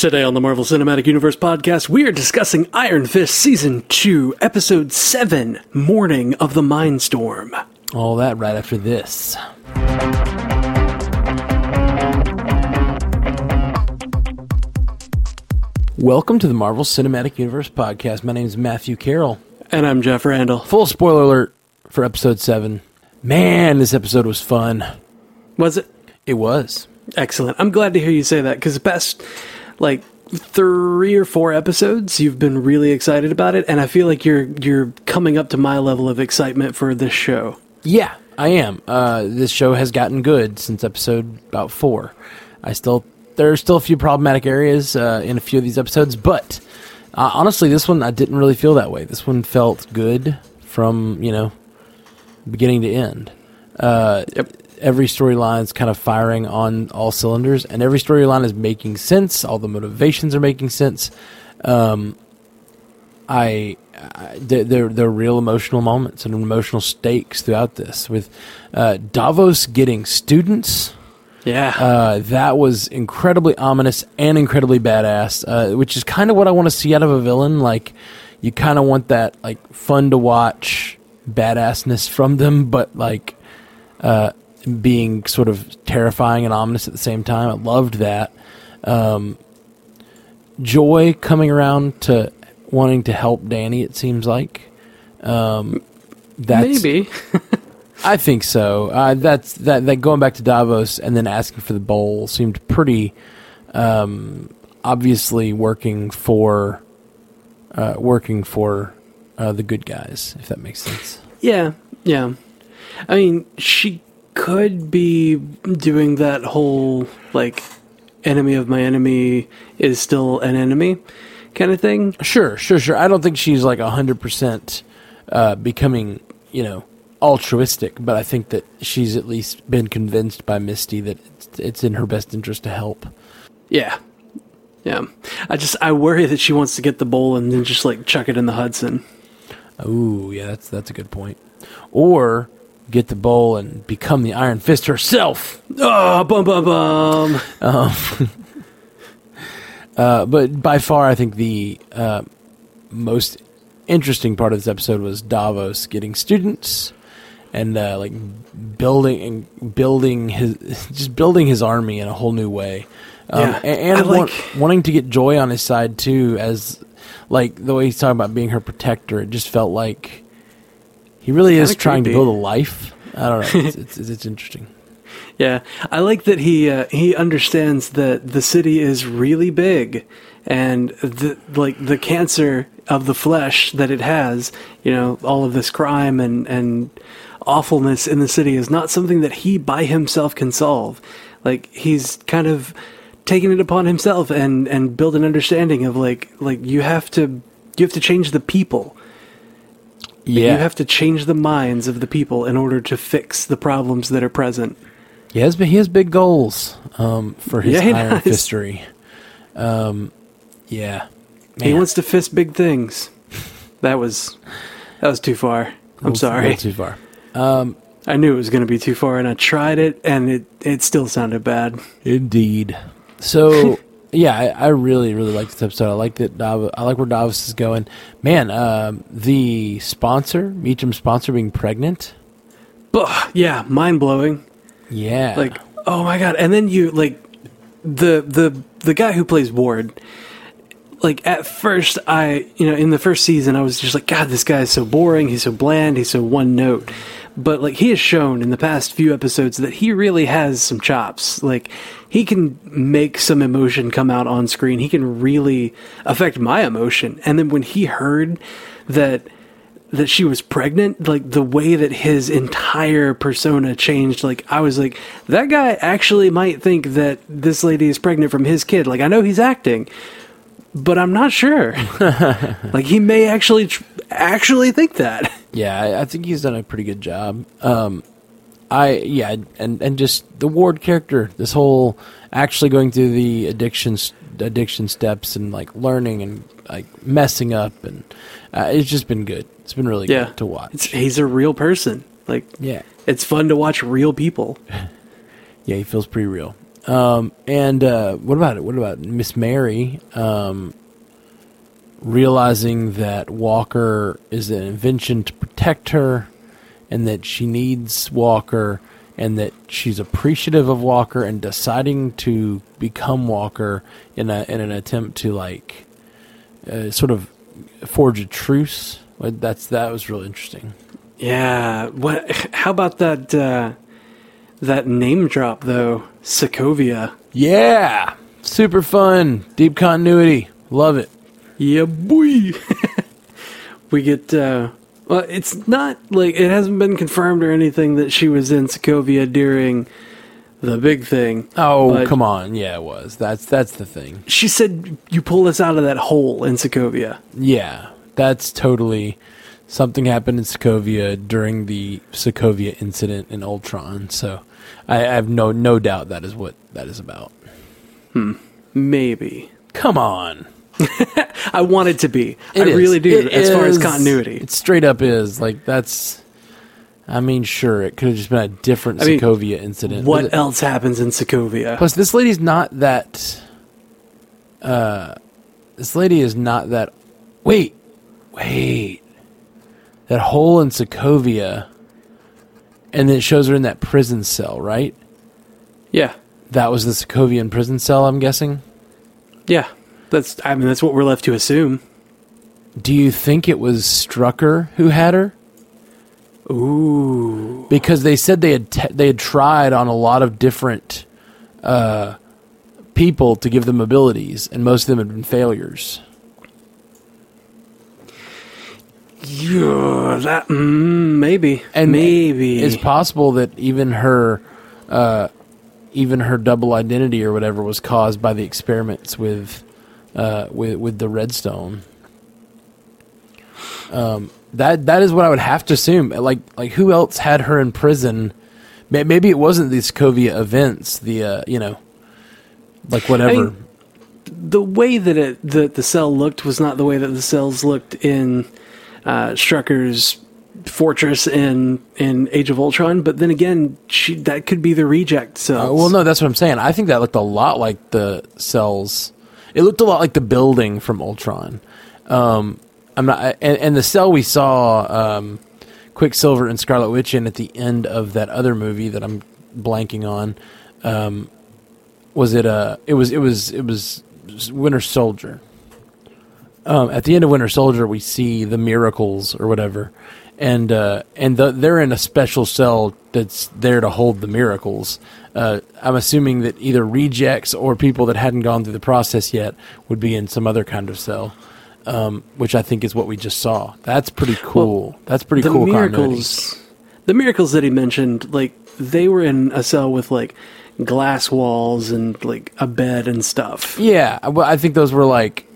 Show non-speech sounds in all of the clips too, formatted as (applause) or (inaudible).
Today on the Marvel Cinematic Universe podcast, we are discussing Iron Fist Season 2, Episode 7 Morning of the Mindstorm. All that right after this. Welcome to the Marvel Cinematic Universe podcast. My name is Matthew Carroll. And I'm Jeff Randall. Full spoiler alert for episode 7. Man, this episode was fun. Was it? It was. Excellent. I'm glad to hear you say that because the past, like, three or four episodes, you've been really excited about it, and I feel like you're you're coming up to my level of excitement for this show. Yeah, I am. Uh, this show has gotten good since episode about four. I still there are still a few problematic areas uh, in a few of these episodes, but uh, honestly, this one I didn't really feel that way. This one felt good from you know beginning to end. Uh, Yep. Every storyline is kind of firing on all cylinders, and every storyline is making sense. All the motivations are making sense. Um, I, I there there are real emotional moments and emotional stakes throughout this. With uh, Davos getting students, Yeah. uh, that was incredibly ominous and incredibly badass, uh, which is kind of what I want to see out of a villain. Like, you kind of want that like fun to watch badassness from them, but like uh, being sort of terrifying and ominous at the same time. I loved that. Um, Joy coming around to wanting to help Danny. It seems like. Um, that's, Maybe. (laughs) I think so. Uh, that's that. That going back to Davos and then asking for the bowl seemed pretty um, obviously working for uh, working for uh, the good guys. If that makes sense. Yeah, yeah. I mean, she could be doing that whole like enemy of my enemy is still an enemy kind of thing. Sure, sure, sure. I don't think she's like hundred percent uh, becoming, you know, altruistic, but I think that she's at least been convinced by Misty that it's, it's in her best interest to help. Yeah. Yeah. I just I worry that she wants to get the bowl and then just like chuck it in the Hudson. Ooh, yeah, that's that's a good point. Or get the bowl and become the Iron Fist herself. Oh, bum bum bum. (laughs) Uh, but by far, I think the uh, most interesting part of this episode was Davos getting students and uh, like building and building his (laughs) just building his army in a whole new way. Um, Yeah, and, and like- wanting to get Joy on his side too, as like the way he's talking about being her protector. It just felt like he really is trying creepy. to build a life. I don't know. It's, it's, it's interesting. (laughs) Yeah, I like that he uh, he understands that the city is really big, and the like the cancer of the flesh that it has. You know, all of this crime and and awfulness in the city is not something that he by himself can solve. Like he's kind of taking it upon himself and and build an understanding of like like you have to you have to change the people. Yeah, You have to change the minds of the people in order to fix the problems that are present. He has he has big goals um, for his Yeah, he iron does. fistery. Um, yeah, He wants to fist big things. That was that was too far. I'm sorry. too far. Um, I knew it was going to be too far, and I tried it, and it it still sounded bad. indeed. So yeah, I, I really really like this episode. I like that. Dav- I like where Davos is going. Man, um, the sponsor, Meacham sponsor, being pregnant. But yeah, mind blowing. Yeah, Like oh my god! And then you like the the the guy who plays Ward. Like at first, I you know in the first season, I was just like, God, this guy is so boring. He's so bland. He's so one note. But like he has shown in the past few episodes that he really has some chops. Like he can make some emotion come out on screen. He can really affect my emotion. And then when he heard that that she was pregnant, like the way that his entire persona changed, like I was like, that guy actually might think that this lady is pregnant from his kid. Like I know he's acting, but I'm not sure. (laughs) like he may actually tr- actually think that. Yeah, I, I think he's done a pretty good job. Um, I yeah, and and just the Ward character, this whole actually going through the addiction addiction steps and like learning and like messing up, and uh, it's just been good. It's been really Yeah. good to watch. It's, he's a real person. Like yeah, it's fun to watch real people. (laughs) yeah, he feels pretty real. Um, and uh, what about it? What about Miss Mary? Um, realizing that Walker is an invention to protect her, and that she needs Walker, and that she's appreciative of Walker, and deciding to become Walker in a in an attempt to like uh, sort of forge a truce. That's that was real interesting. Yeah. What? How about that? Uh, that name drop though, Sokovia. Yeah, super fun, deep continuity, love it. Yeah, boy. (laughs) we get. Uh, well, it's not like it hasn't been confirmed or anything that she was in Sokovia during the big thing. Oh, But- come on. Yeah, it was. That's that's the thing. She said you pull us out of that hole in Sokovia. Yeah, that's totally something happened in Sokovia during the Sokovia incident in Ultron. So I, I have no no doubt that is what that is about. Hmm. Maybe. Come on. (laughs) I want it to be. I It is. really do. It as far as continuity. It straight up is. Like that's I mean, sure, it could have just been a different I mean, Sokovia incident. What But- else happens in Sokovia? Plus, this lady's not that. Uh, this lady is not that. Wait, wait. That hole in Sokovia, and then it shows her in that prison cell, right? yeah, That was the Sokovian prison cell, I'm guessing. yeah. That's. I mean, that's what we're left to assume. Do you think it was Strucker who had her? Ooh. Because they said they had te- they had tried on a lot of different uh, people to give them abilities, and most of them had been failures. Yeah, that mm, maybe. and maybe it's possible that even her uh, even her double identity or whatever was caused by the experiments with uh, with with the redstone um, that that is what I would have to assume like like who else had her in prison maybe it wasn't these Sokovia events the uh, you know like whatever mean, the way that it the the cell looked was not the way that the cells looked in uh, Strucker's fortress in in Age of Ultron. But then again, she that could be the reject cells. Uh, well, no, that's what I'm saying. I think that looked a lot like the cells. It looked a lot like the building from Ultron. Um, I'm not, and, and the cell we saw um, Quicksilver and Scarlet Witch in at the end of that other movie that I'm blanking on. Um, was it a? It was. It was. It was Winter Soldier. Um, at the end of Winter Soldier, we see the miracles or whatever, and uh, and the, they're in a special cell that's there to hold the miracles. Uh, I'm assuming that either rejects or people that hadn't gone through the process yet would be in some other kind of cell, um, which I think is what we just saw. That's pretty cool. that's pretty the cool. continuity. miracles, the miracles that he mentioned, like they were in a cell with like glass walls and like a bed and stuff. Yeah, well, I think those were like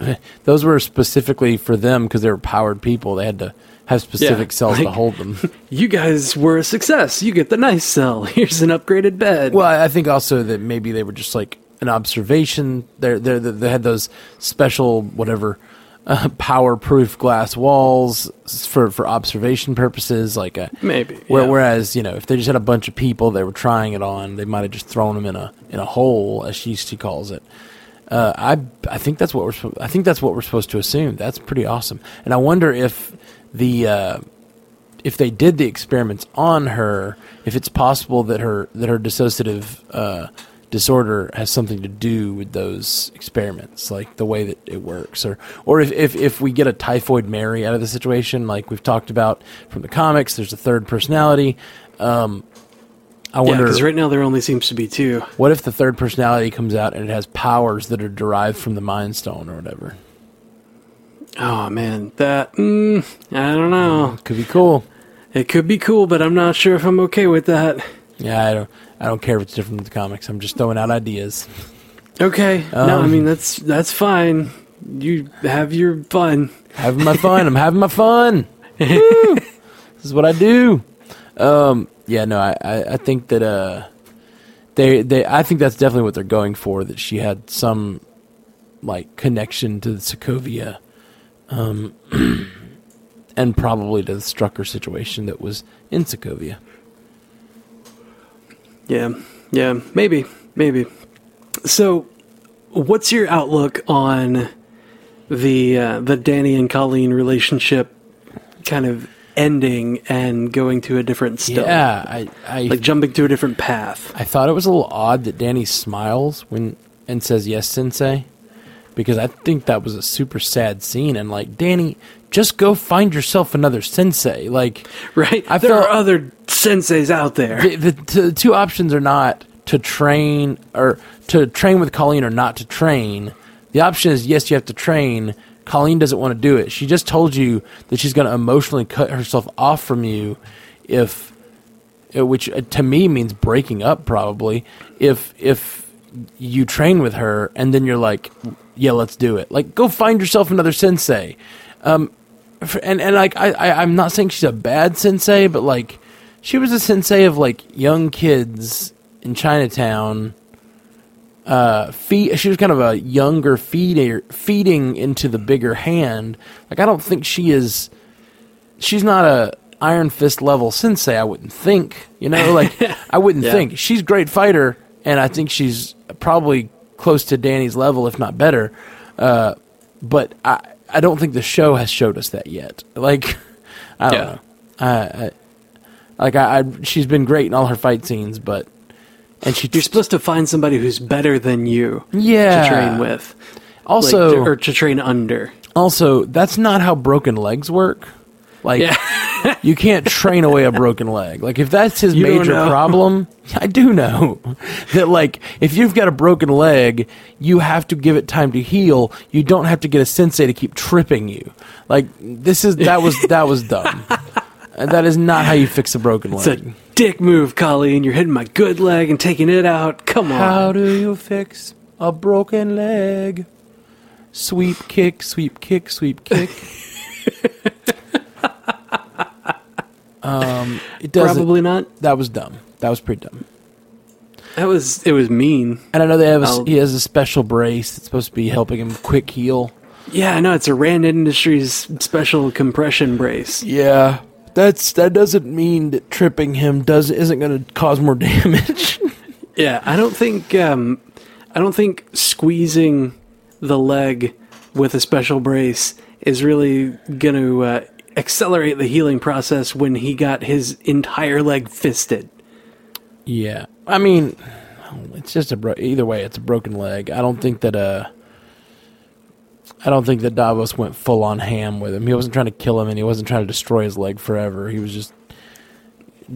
(laughs) those were specifically for them because they were powered people. They had to have specific Yeah, cells to hold them. (laughs) You guys were a success. You get the nice cell. (laughs) Here's an upgraded bed. Well, I I think also that maybe they were just like an observation. They're, they're, they had those special whatever uh, power-proof glass walls for for observation purposes. Like a Maybe, Where, yeah. Whereas you know, if they just had a bunch of people they were trying it on, they might have just thrown them in a in a hole, as she, she calls it. Uh, I I think that's what we're. I think that's what we're supposed to assume. That's pretty awesome. And I wonder if the uh, if they did the experiments on her, if it's possible that her that her dissociative uh, disorder has something to do with those experiments, like the way that it works, or or if, if if we get a typhoid Mary out of the situation, like we've talked about from the comics, there's a third personality. Um, I yeah, wonder because right now there only seems to be two. what if the third personality comes out and it has powers that are derived from the Mind Stone or whatever. Oh man, that mm, I don't know. Could be cool. It could be cool, but I'm not sure if I'm okay with that. Yeah, I don't. I don't care if it's different from the comics. I'm just throwing out ideas. Okay, no, I Um, mean that's that's fine. You have your fun. having my fun. I'm having my fun. (laughs) This is what I do. Um, yeah, no, I, I, I think that uh, they they I think that's definitely what they're going for. That she had some like connection to the Sokovia, um, (clears throat) and probably to the Strucker situation that was in Sokovia. Yeah, yeah, maybe, maybe. So, what's your outlook on the uh, the Danny and Colleen relationship kind of ending and going to a different stone? Yeah, I, I like jumping to a different path. I thought it was a little odd that Danny smiles when and says yes, Sensei, because I think that was a super sad scene. And like Danny, just go find yourself another Sensei. Like (laughs) Right? I there felt- are other senseis out there. the, the, the two options are not to train or to train with Colleen or not to train. The option is yes, you have to train. Colleen doesn't want to do it. She just told you that she's going to emotionally cut herself off from you if uh, which uh, to me means breaking up probably if if you train with her and then you're like yeah let's do it like go find yourself another sensei um and and like I, I i'm not saying she's a bad sensei but like she was a sensei of like young kids in chinatown uh feed she was kind of a younger feeder feeding into the bigger hand like i don't think she is she's not a Iron Fist level sensei. I wouldn't think. You know, like (laughs) I wouldn't Yeah. think she's great fighter, and I think she's probably close to Danny's level, if not better. Uh, but I I don't think the show has showed us that yet. (laughs) Like I don't Yeah. know. I, I like I, I she's been great in all her fight scenes, but and she You're supposed to find somebody who's better than you yeah to train with, Also, like, to- or to train under. Also, that's not how broken legs work. Like, Yeah. (laughs) you can't train away a broken leg. Like, if that's his You major problem, I do know (laughs) that, like, if you've got a broken leg, you have to give it time to heal. You don't have to get a sensei to keep tripping you. Like, this is, that was, that was dumb. And (laughs) that is not how you fix a broken leg. It's a dick move, Colleen. You're hitting my good leg and taking it out. Come on. How do you fix a broken leg? Sweep kick, sweep kick, sweep kick. (laughs) um, (laughs) it doesn't. Probably not. That was dumb. That was pretty dumb. That was it. Was mean. And I know they have. A, I'll- he has a special brace that's supposed to be helping him quick heal. Yeah, I know. It's a Rand Industries special compression brace. Yeah, that's that doesn't mean that tripping him does isn't going to cause more (laughs) damage. Yeah, I don't think. Um, I don't think squeezing the leg with a special brace is really going to uh, accelerate the healing process when he got his entire leg fisted. Yeah, I mean, it's just a bro- either way, it's a broken leg. I don't think that uh, I don't think that Davos went full on ham with him. He wasn't trying to kill him, and he wasn't trying to destroy his leg forever. He was just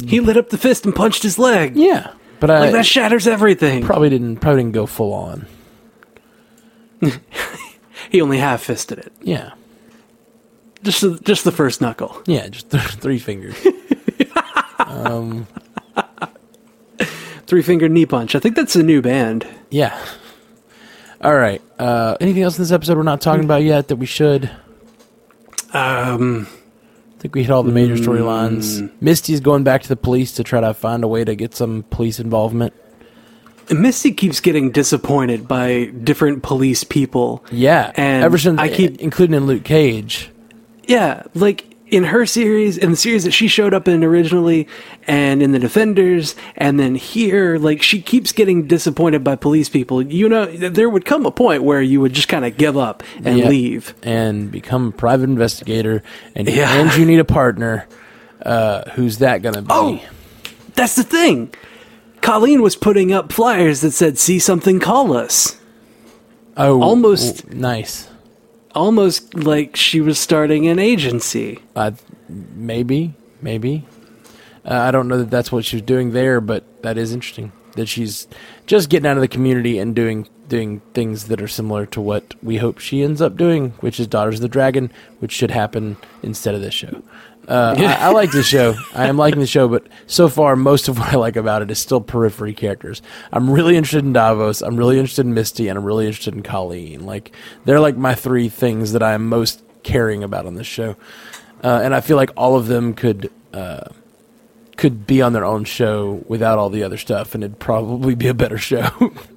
He lit up the fist and punched his leg. yeah, but I Like that shatters everything. probably didn't probably didn't go full on. (laughs) he only half fisted it. Yeah, Just the, just the first knuckle. yeah, just th- (laughs) three fingers. Three finger knee punch. I think that's a new band. Yeah. All right. Uh, anything else in this episode we're not talking about yet that we should? Um, I think we hit all the major storylines. Misty's going back to the police to try to find a way to get some police involvement. Misty keeps getting disappointed by different police people. Yeah, And ever since I keep- including in Luke Cage. Yeah, like in her series, in the series that she showed up in originally, and in the Defenders, and then here, like she keeps getting disappointed by police people. You know, there would come a point where you would just kind of give up and Yeah. leave. and become a private investigator, and Yeah. and you need a partner. Uh, who's that gonna be? Oh, that's the thing. Colleen was putting up flyers that said "See something, call us." Oh, almost- oh, nice. Almost like she was starting an agency. Uh, maybe, maybe. Uh, I don't know that that's what she was doing there, but that is interesting. That she's just getting out of the community and doing doing things that are similar to what we hope she ends up doing, which is Daughters of the Dragon, which should happen instead of this show. Uh, I, I like this show. (laughs) I am liking the show, but so far, most of what I like about it is still periphery characters. I'm really interested in Davos. I'm really interested in Misty, and I'm really interested in Colleen. Like they're like my three things that I'm most caring about on this show, uh, and I feel like all of them could uh, could be on their own show without all the other stuff, and it'd probably be a better show. (laughs)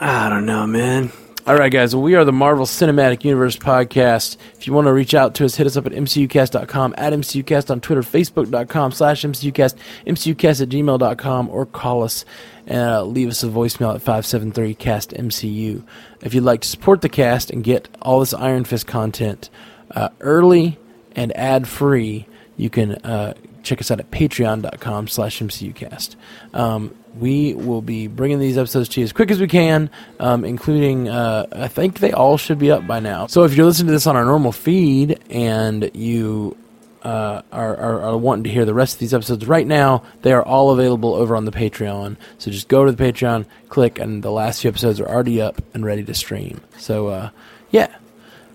I don't know, man. All right, guys. Well, we are the Marvel Cinematic Universe podcast. If you want to reach out to us, hit us up at mcucast.com, at mcucast on Twitter, facebook.com slash mcucast, mcucast at gmail.com, or call us and uh, leave us a voicemail at 573-CAST-MCU. If you'd like to support the cast and get all this Iron Fist content uh, early and ad-free, you can uh, check us out at patreon.com slash mcucast. Um, we will be bringing these episodes to you as quick as we can, um, including, uh, I think they all should be up by now. So if you're listening to this on our normal feed and you uh, are, are, are wanting to hear the rest of these episodes right now, they are all available over on the Patreon. So just go to the Patreon, click, and the last few episodes are already up and ready to stream. So, uh, yeah.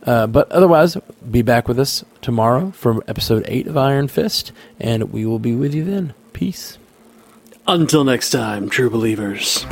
Uh, but otherwise, be back with us tomorrow for episode 8 of Iron Fist, and we will be with you then. Peace. Until next time, true believers.